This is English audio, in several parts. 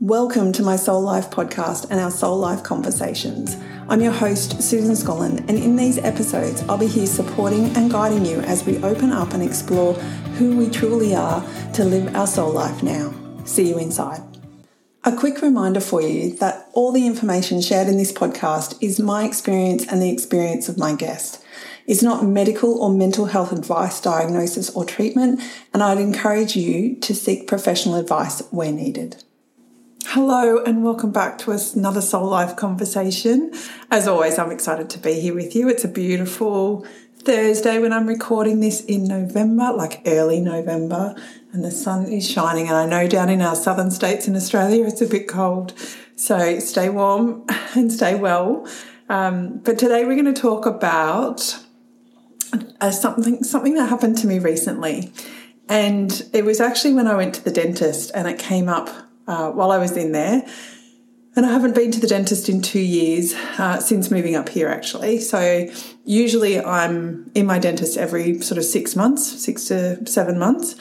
Welcome to my Soul Life podcast and our Soul Life conversations. I'm your host, Susan Scolland, and in these episodes, I'll be here supporting and guiding you as we open up and explore who we truly are to live our soul life now. See you inside. A quick reminder for you that all the information shared in this podcast is my experience and the experience of my guest. It's not medical or mental health advice, diagnosis, or treatment, and I'd encourage you to seek professional advice where needed. Hello, and welcome back to another Soul Life conversation. As always, I'm excited to be here with you. It's a beautiful Thursday when I'm recording this in November, like early November, and the sun is shining. And I know down in our southern states in Australia, it's a bit cold. So stay warm and stay well. Um, but today we're going to talk about uh, something something that happened to me recently, and it was actually when I went to the dentist, and it came up uh, while I was in there. And I haven't been to the dentist in two years uh, since moving up here, actually. So usually I'm in my dentist every sort of six months, six to seven months.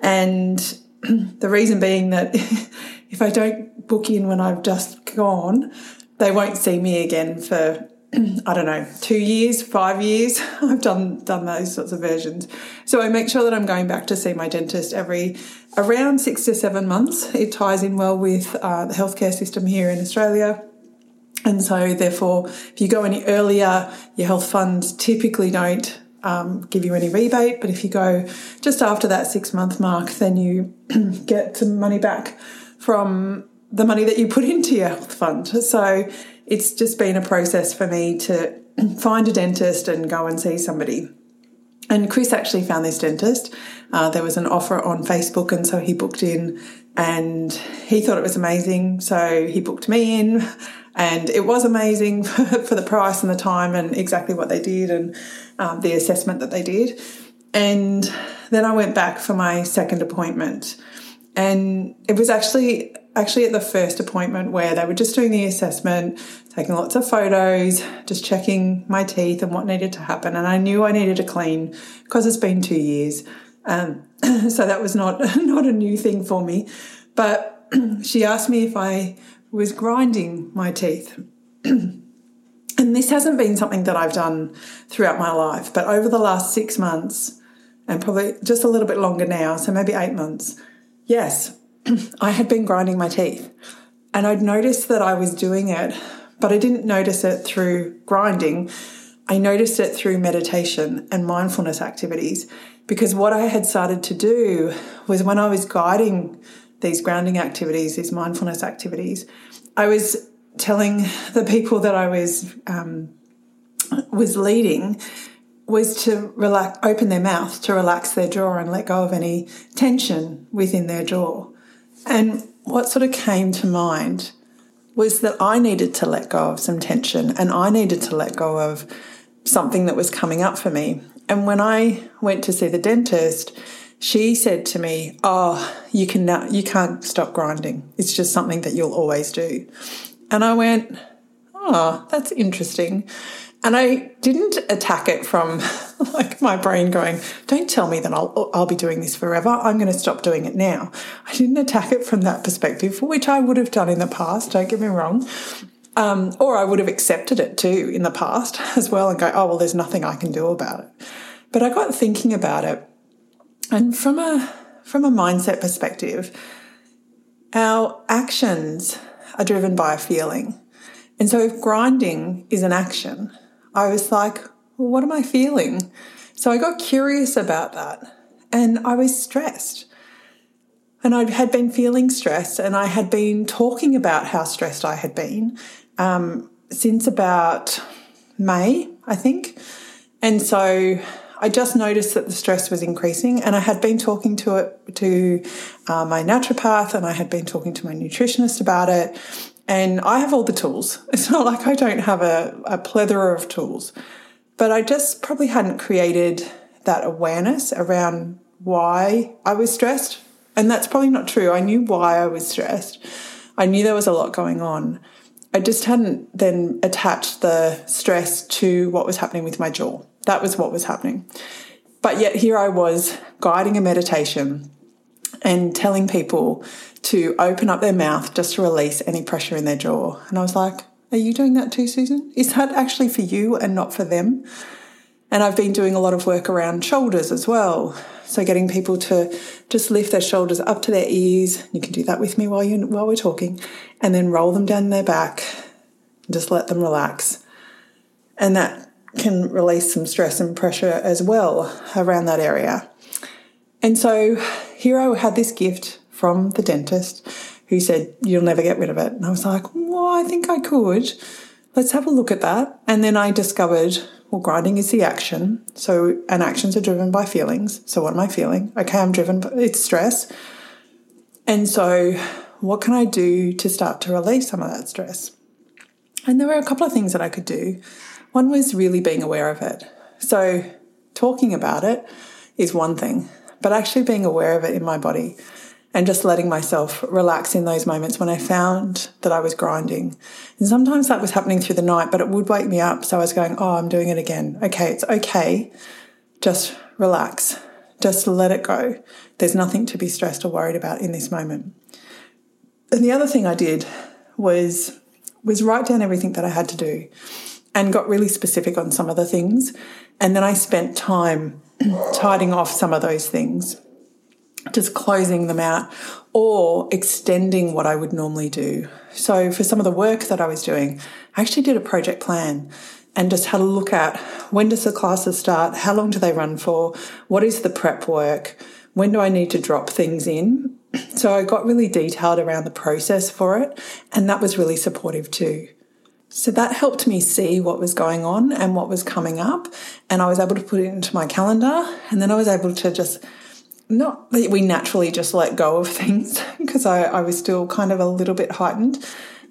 And the reason being that if I don't book in when I've just gone, they won't see me again for I don't know, two years, five years. I've done done those sorts of versions. So I make sure that I'm going back to see my dentist every around six to seven months. It ties in well with uh, the healthcare system here in Australia. And so, therefore, if you go any earlier, your health funds typically don't um, give you any rebate. But if you go just after that six month mark, then you get some money back from the money that you put into your health fund. So it's just been a process for me to find a dentist and go and see somebody. And Chris actually found this dentist. Uh, there was an offer on Facebook, and so he booked in and he thought it was amazing. So he booked me in, and it was amazing for the price and the time and exactly what they did and um, the assessment that they did. And then I went back for my second appointment. And it was actually actually at the first appointment where they were just doing the assessment, taking lots of photos, just checking my teeth and what needed to happen. And I knew I needed to clean because it's been two years. Um, so that was not not a new thing for me. But she asked me if I was grinding my teeth. and this hasn't been something that I've done throughout my life, but over the last six months, and probably just a little bit longer now, so maybe eight months, Yes, I had been grinding my teeth and I'd noticed that I was doing it, but I didn't notice it through grinding. I noticed it through meditation and mindfulness activities because what I had started to do was when I was guiding these grounding activities, these mindfulness activities, I was telling the people that I was um, was leading was to relax, open their mouth to relax their jaw and let go of any tension within their jaw. And what sort of came to mind was that I needed to let go of some tension and I needed to let go of something that was coming up for me. And when I went to see the dentist, she said to me, "Oh, you can now, you can't stop grinding. It's just something that you'll always do." And I went, "Oh, that's interesting." And I didn't attack it from like my brain going, don't tell me that I'll, I'll be doing this forever. I'm going to stop doing it now. I didn't attack it from that perspective, which I would have done in the past. Don't get me wrong. Um, or I would have accepted it too in the past as well and go, oh, well, there's nothing I can do about it. But I got thinking about it. And from a, from a mindset perspective, our actions are driven by a feeling. And so if grinding is an action, I was like, well, what am I feeling? So I got curious about that and I was stressed. And I had been feeling stressed and I had been talking about how stressed I had been um, since about May, I think. And so I just noticed that the stress was increasing, and I had been talking to it to uh, my naturopath, and I had been talking to my nutritionist about it. And I have all the tools. It's not like I don't have a, a plethora of tools, but I just probably hadn't created that awareness around why I was stressed. And that's probably not true. I knew why I was stressed. I knew there was a lot going on. I just hadn't then attached the stress to what was happening with my jaw. That was what was happening. But yet here I was guiding a meditation and telling people to open up their mouth just to release any pressure in their jaw. And I was like, Are you doing that too, Susan? Is that actually for you and not for them? And I've been doing a lot of work around shoulders as well. So getting people to just lift their shoulders up to their ears. You can do that with me while you while we're talking, and then roll them down their back. Just let them relax, and that can release some stress and pressure as well around that area. And so here I had this gift from the dentist who said, You'll never get rid of it. And I was like, Well, I think I could. Let's have a look at that. And then I discovered well, grinding is the action. So, and actions are driven by feelings. So, what am I feeling? Okay, I'm driven by it's stress. And so, what can I do to start to release some of that stress? And there were a couple of things that I could do. One was really being aware of it. So, talking about it is one thing, but actually being aware of it in my body and just letting myself relax in those moments when I found that I was grinding. And sometimes that was happening through the night, but it would wake me up. So I was going, Oh, I'm doing it again. Okay, it's okay. Just relax. Just let it go. There's nothing to be stressed or worried about in this moment. And the other thing I did was was write down everything that I had to do and got really specific on some of the things. And then I spent time tidying off some of those things just closing them out or extending what I would normally do. So, for some of the work that I was doing, I actually did a project plan and just had a look at when does the classes start? How long do they run for? What is the prep work? When do I need to drop things in? So, I got really detailed around the process for it, and that was really supportive too. So that helped me see what was going on and what was coming up. And I was able to put it into my calendar. And then I was able to just not that we naturally just let go of things because I, I was still kind of a little bit heightened.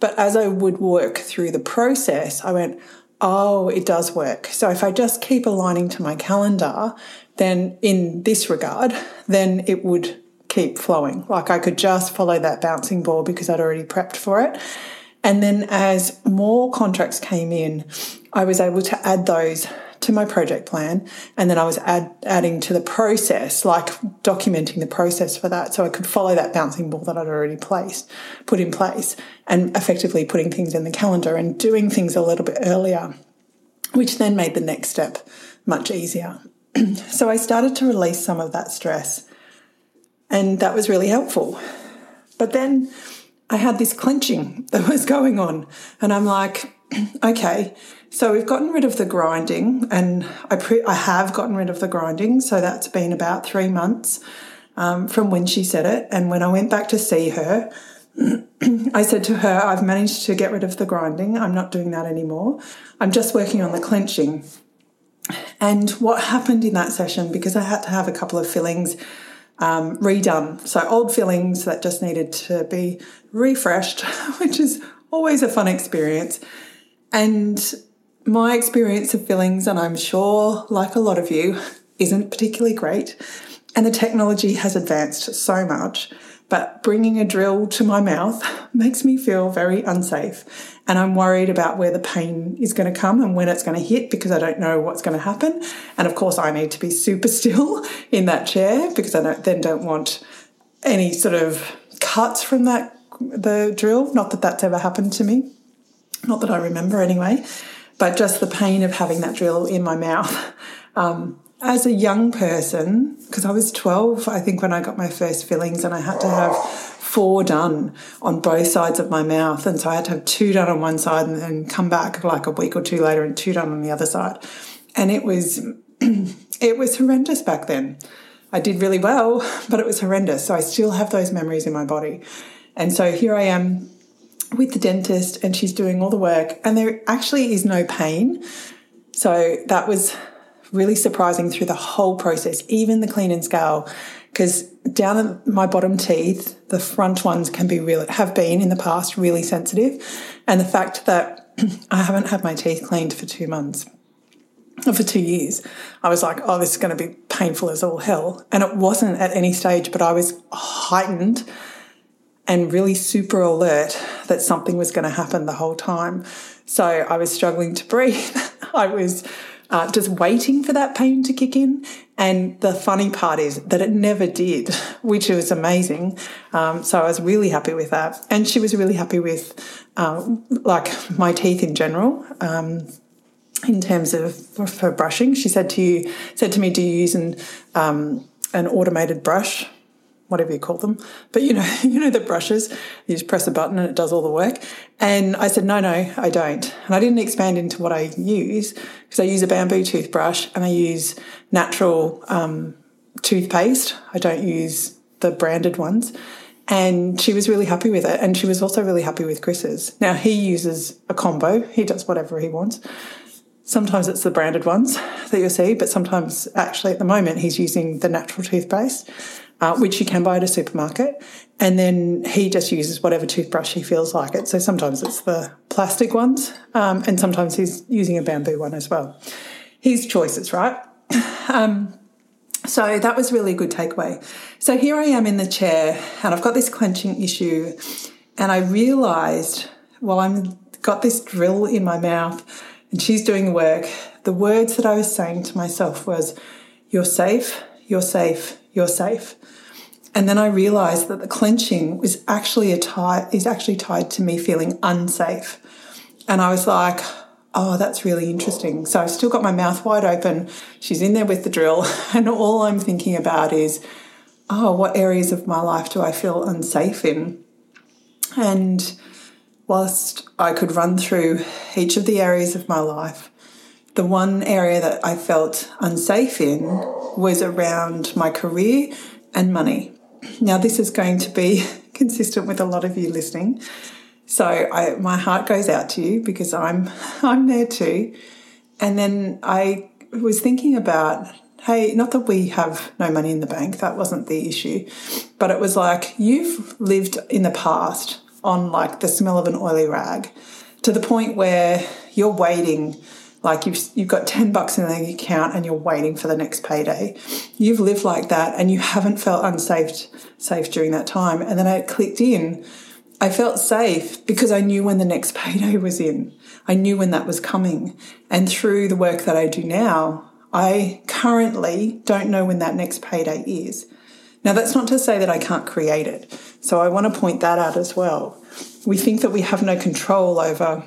But as I would work through the process, I went, oh, it does work. So if I just keep aligning to my calendar, then in this regard, then it would keep flowing. Like I could just follow that bouncing ball because I'd already prepped for it. And then as more contracts came in, I was able to add those to my project plan. And then I was add, adding to the process, like documenting the process for that. So I could follow that bouncing ball that I'd already placed, put in place and effectively putting things in the calendar and doing things a little bit earlier, which then made the next step much easier. so I started to release some of that stress and that was really helpful. But then I had this clenching that was going on and I'm like, okay, so we've gotten rid of the grinding, and I pre- I have gotten rid of the grinding. So that's been about three months um, from when she said it. And when I went back to see her, I said to her, "I've managed to get rid of the grinding. I'm not doing that anymore. I'm just working on the clenching." And what happened in that session, because I had to have a couple of fillings um, redone, so old fillings that just needed to be refreshed, which is always a fun experience. And my experience of fillings, and I'm sure, like a lot of you, isn't particularly great. And the technology has advanced so much, but bringing a drill to my mouth makes me feel very unsafe. And I'm worried about where the pain is going to come and when it's going to hit because I don't know what's going to happen. And of course, I need to be super still in that chair because I don't, then don't want any sort of cuts from that the drill. Not that that's ever happened to me, not that I remember anyway but just the pain of having that drill in my mouth. Um, as a young person, because I was 12, I think, when I got my first fillings, and I had to have four done on both sides of my mouth. And so I had to have two done on one side and then come back like a week or two later and two done on the other side. And it was, it was horrendous back then. I did really well, but it was horrendous. So I still have those memories in my body. And so here I am with the dentist and she's doing all the work and there actually is no pain. So that was really surprising through the whole process, even the clean and scale, because down at my bottom teeth, the front ones can be really, have been in the past really sensitive. And the fact that I haven't had my teeth cleaned for two months, for two years, I was like, oh, this is going to be painful as all hell. And it wasn't at any stage, but I was heightened and really super alert that something was going to happen the whole time. So I was struggling to breathe. I was uh, just waiting for that pain to kick in. And the funny part is that it never did, which was amazing. Um, so I was really happy with that. And she was really happy with, um, like, my teeth in general. Um, in terms of for brushing, she said to you, said to me, "Do you use an um, an automated brush?" Whatever you call them. But you know, you know the brushes. You just press a button and it does all the work. And I said, no, no, I don't. And I didn't expand into what I use because I use a bamboo toothbrush and I use natural um, toothpaste. I don't use the branded ones. And she was really happy with it. And she was also really happy with Chris's. Now he uses a combo. He does whatever he wants. Sometimes it's the branded ones that you'll see, but sometimes actually at the moment he's using the natural toothpaste uh, which you can buy at a supermarket. And then he just uses whatever toothbrush he feels like it. So sometimes it's the plastic ones, um, and sometimes he's using a bamboo one as well. His choices, right? um, so that was really a good takeaway. So here I am in the chair, and I've got this clenching issue, and I realised while I'm got this drill in my mouth, and she's doing the work. The words that I was saying to myself was, "You're safe. You're safe. You're safe." And then I realized that the clenching was actually a tie is actually tied to me feeling unsafe. And I was like, oh, that's really interesting. So I've still got my mouth wide open. She's in there with the drill. And all I'm thinking about is, oh, what areas of my life do I feel unsafe in? And whilst I could run through each of the areas of my life, the one area that I felt unsafe in was around my career and money. Now, this is going to be consistent with a lot of you listening. So I, my heart goes out to you because I'm I'm there too. And then I was thinking about, hey, not that we have no money in the bank, that wasn't the issue, but it was like you've lived in the past on like the smell of an oily rag to the point where you're waiting like you've you've got 10 bucks in the account and you're waiting for the next payday. You've lived like that and you haven't felt unsafe safe during that time. And then i clicked in. I felt safe because i knew when the next payday was in. I knew when that was coming. And through the work that i do now i currently don't know when that next payday is. Now that's not to say that i can't create it. So i want to point that out as well. We think that we have no control over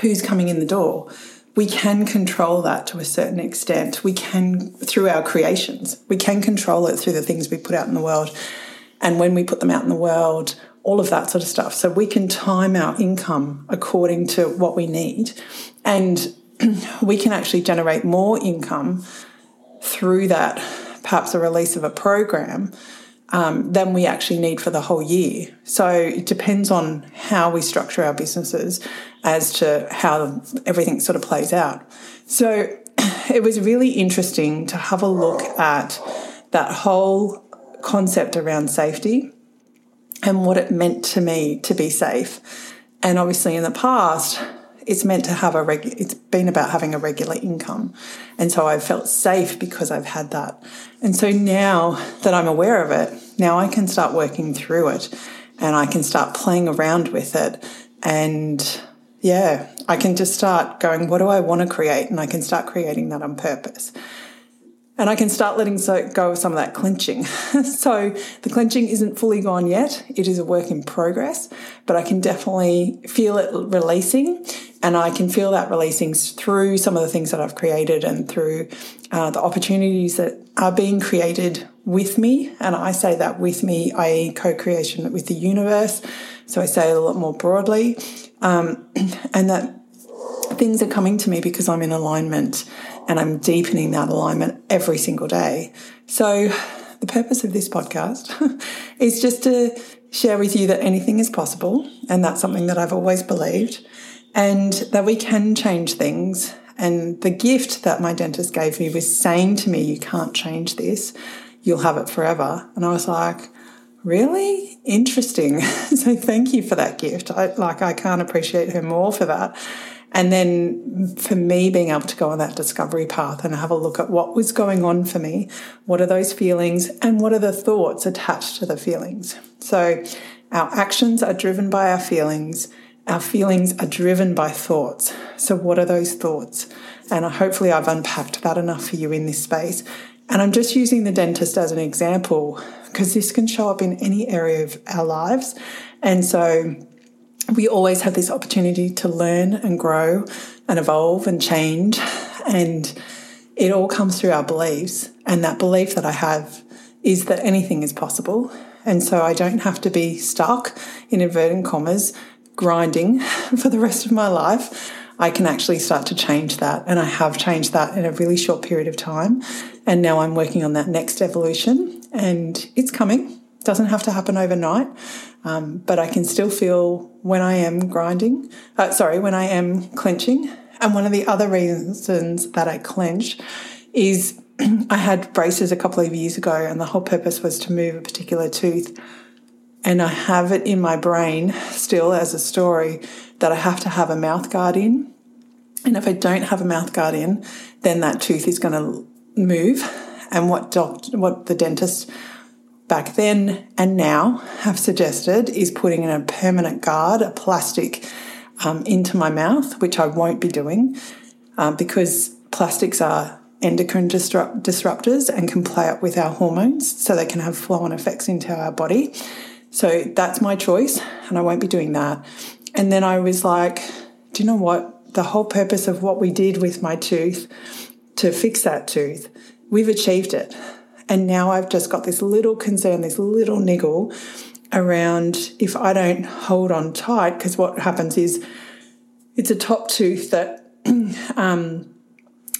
who's coming in the door we can control that to a certain extent. We can, through our creations, we can control it through the things we put out in the world. And when we put them out in the world, all of that sort of stuff. So we can time our income according to what we need. And we can actually generate more income through that, perhaps a release of a program um, than we actually need for the whole year. So it depends on how we structure our businesses as to how everything sort of plays out. So it was really interesting to have a look at that whole concept around safety and what it meant to me to be safe. And obviously, in the past, it's meant to have a it's been about having a regular income and so i've felt safe because i've had that and so now that i'm aware of it now i can start working through it and i can start playing around with it and yeah i can just start going what do i want to create and i can start creating that on purpose and I can start letting go of some of that clenching. so the clenching isn't fully gone yet. It is a work in progress, but I can definitely feel it releasing and I can feel that releasing through some of the things that I've created and through uh, the opportunities that are being created with me. And I say that with me, i.e., co creation with the universe. So I say it a lot more broadly. Um, and that things are coming to me because I'm in alignment and I'm deepening that alignment every single day. So the purpose of this podcast is just to share with you that anything is possible. And that's something that I've always believed and that we can change things. And the gift that my dentist gave me was saying to me, You can't change this, you'll have it forever. And I was like, Really interesting. so thank you for that gift. I, like, I can't appreciate her more for that. And then for me, being able to go on that discovery path and have a look at what was going on for me, what are those feelings, and what are the thoughts attached to the feelings. So our actions are driven by our feelings, our feelings are driven by thoughts. So, what are those thoughts? And hopefully, I've unpacked that enough for you in this space. And I'm just using the dentist as an example because this can show up in any area of our lives. And so, we always have this opportunity to learn and grow and evolve and change. And it all comes through our beliefs. And that belief that I have is that anything is possible. And so I don't have to be stuck in inverted commas grinding for the rest of my life, I can actually start to change that. And I have changed that in a really short period of time. And now I'm working on that next evolution, and it's coming. It doesn't have to happen overnight, um, but I can still feel when I am grinding, uh, sorry, when I am clenching. And one of the other reasons that I clench is I had braces a couple of years ago, and the whole purpose was to move a particular tooth and I have it in my brain still as a story that I have to have a mouth guard in. And if I don't have a mouth guard in, then that tooth is going to move. And what doc- what the dentist back then and now have suggested is putting in a permanent guard, a plastic, um, into my mouth, which I won't be doing uh, because plastics are endocrine disrupt- disruptors and can play up with our hormones, so they can have flow on effects into our body. So that's my choice, and I won't be doing that. And then I was like, do you know what? The whole purpose of what we did with my tooth to fix that tooth, we've achieved it. And now I've just got this little concern, this little niggle around if I don't hold on tight, because what happens is it's a top tooth that um,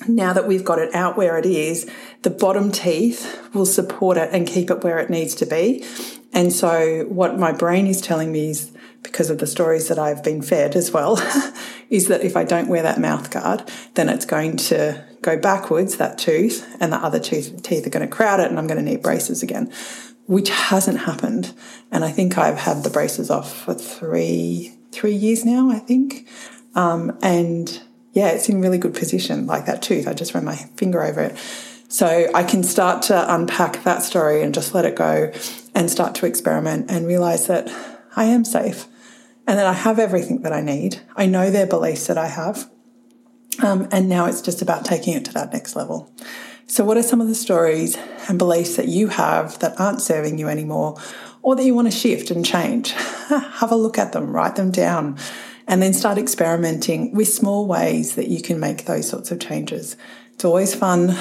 now that we've got it out where it is, the bottom teeth will support it and keep it where it needs to be. And so, what my brain is telling me is because of the stories that I've been fed as well, is that if I don't wear that mouth guard, then it's going to go backwards, that tooth, and the other tooth, teeth are going to crowd it, and I'm going to need braces again, which hasn't happened. And I think I've had the braces off for three three years now, I think. Um, and yeah, it's in really good position, like that tooth. I just ran my finger over it. So I can start to unpack that story and just let it go and start to experiment and realize that I am safe and that I have everything that I need. I know their beliefs that I have. Um, and now it's just about taking it to that next level. So, what are some of the stories and beliefs that you have that aren't serving you anymore or that you want to shift and change? have a look at them, write them down, and then start experimenting with small ways that you can make those sorts of changes. It's always fun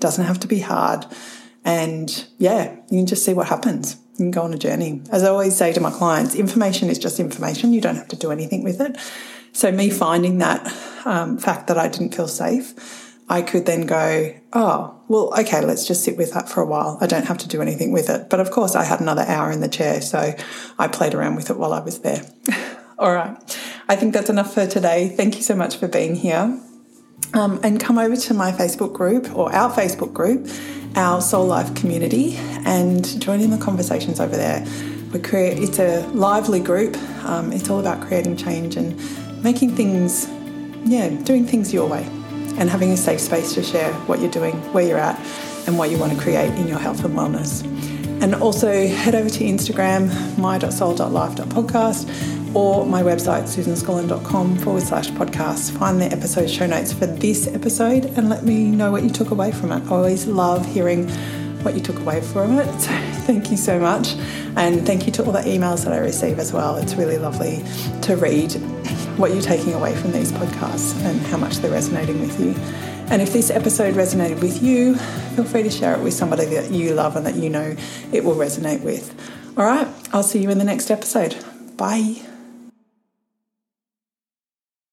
doesn't have to be hard. And yeah, you can just see what happens. You can go on a journey. As I always say to my clients, information is just information. You don't have to do anything with it. So, me finding that um, fact that I didn't feel safe, I could then go, oh, well, okay, let's just sit with that for a while. I don't have to do anything with it. But of course, I had another hour in the chair, so I played around with it while I was there. All right. I think that's enough for today. Thank you so much for being here. Um, and come over to my Facebook group or our Facebook group, our Soul Life community, and join in the conversations over there. We create it's a lively group. Um, it's all about creating change and making things, yeah, doing things your way, and having a safe space to share what you're doing, where you're at, and what you want to create in your health and wellness. And also head over to Instagram, my.soul.life.podcast or my website, susanscolland.com forward slash podcast. Find the episode show notes for this episode and let me know what you took away from it. I always love hearing what you took away from it. So thank you so much. And thank you to all the emails that I receive as well. It's really lovely to read what you're taking away from these podcasts and how much they're resonating with you. And if this episode resonated with you, feel free to share it with somebody that you love and that you know it will resonate with. All right, I'll see you in the next episode. Bye.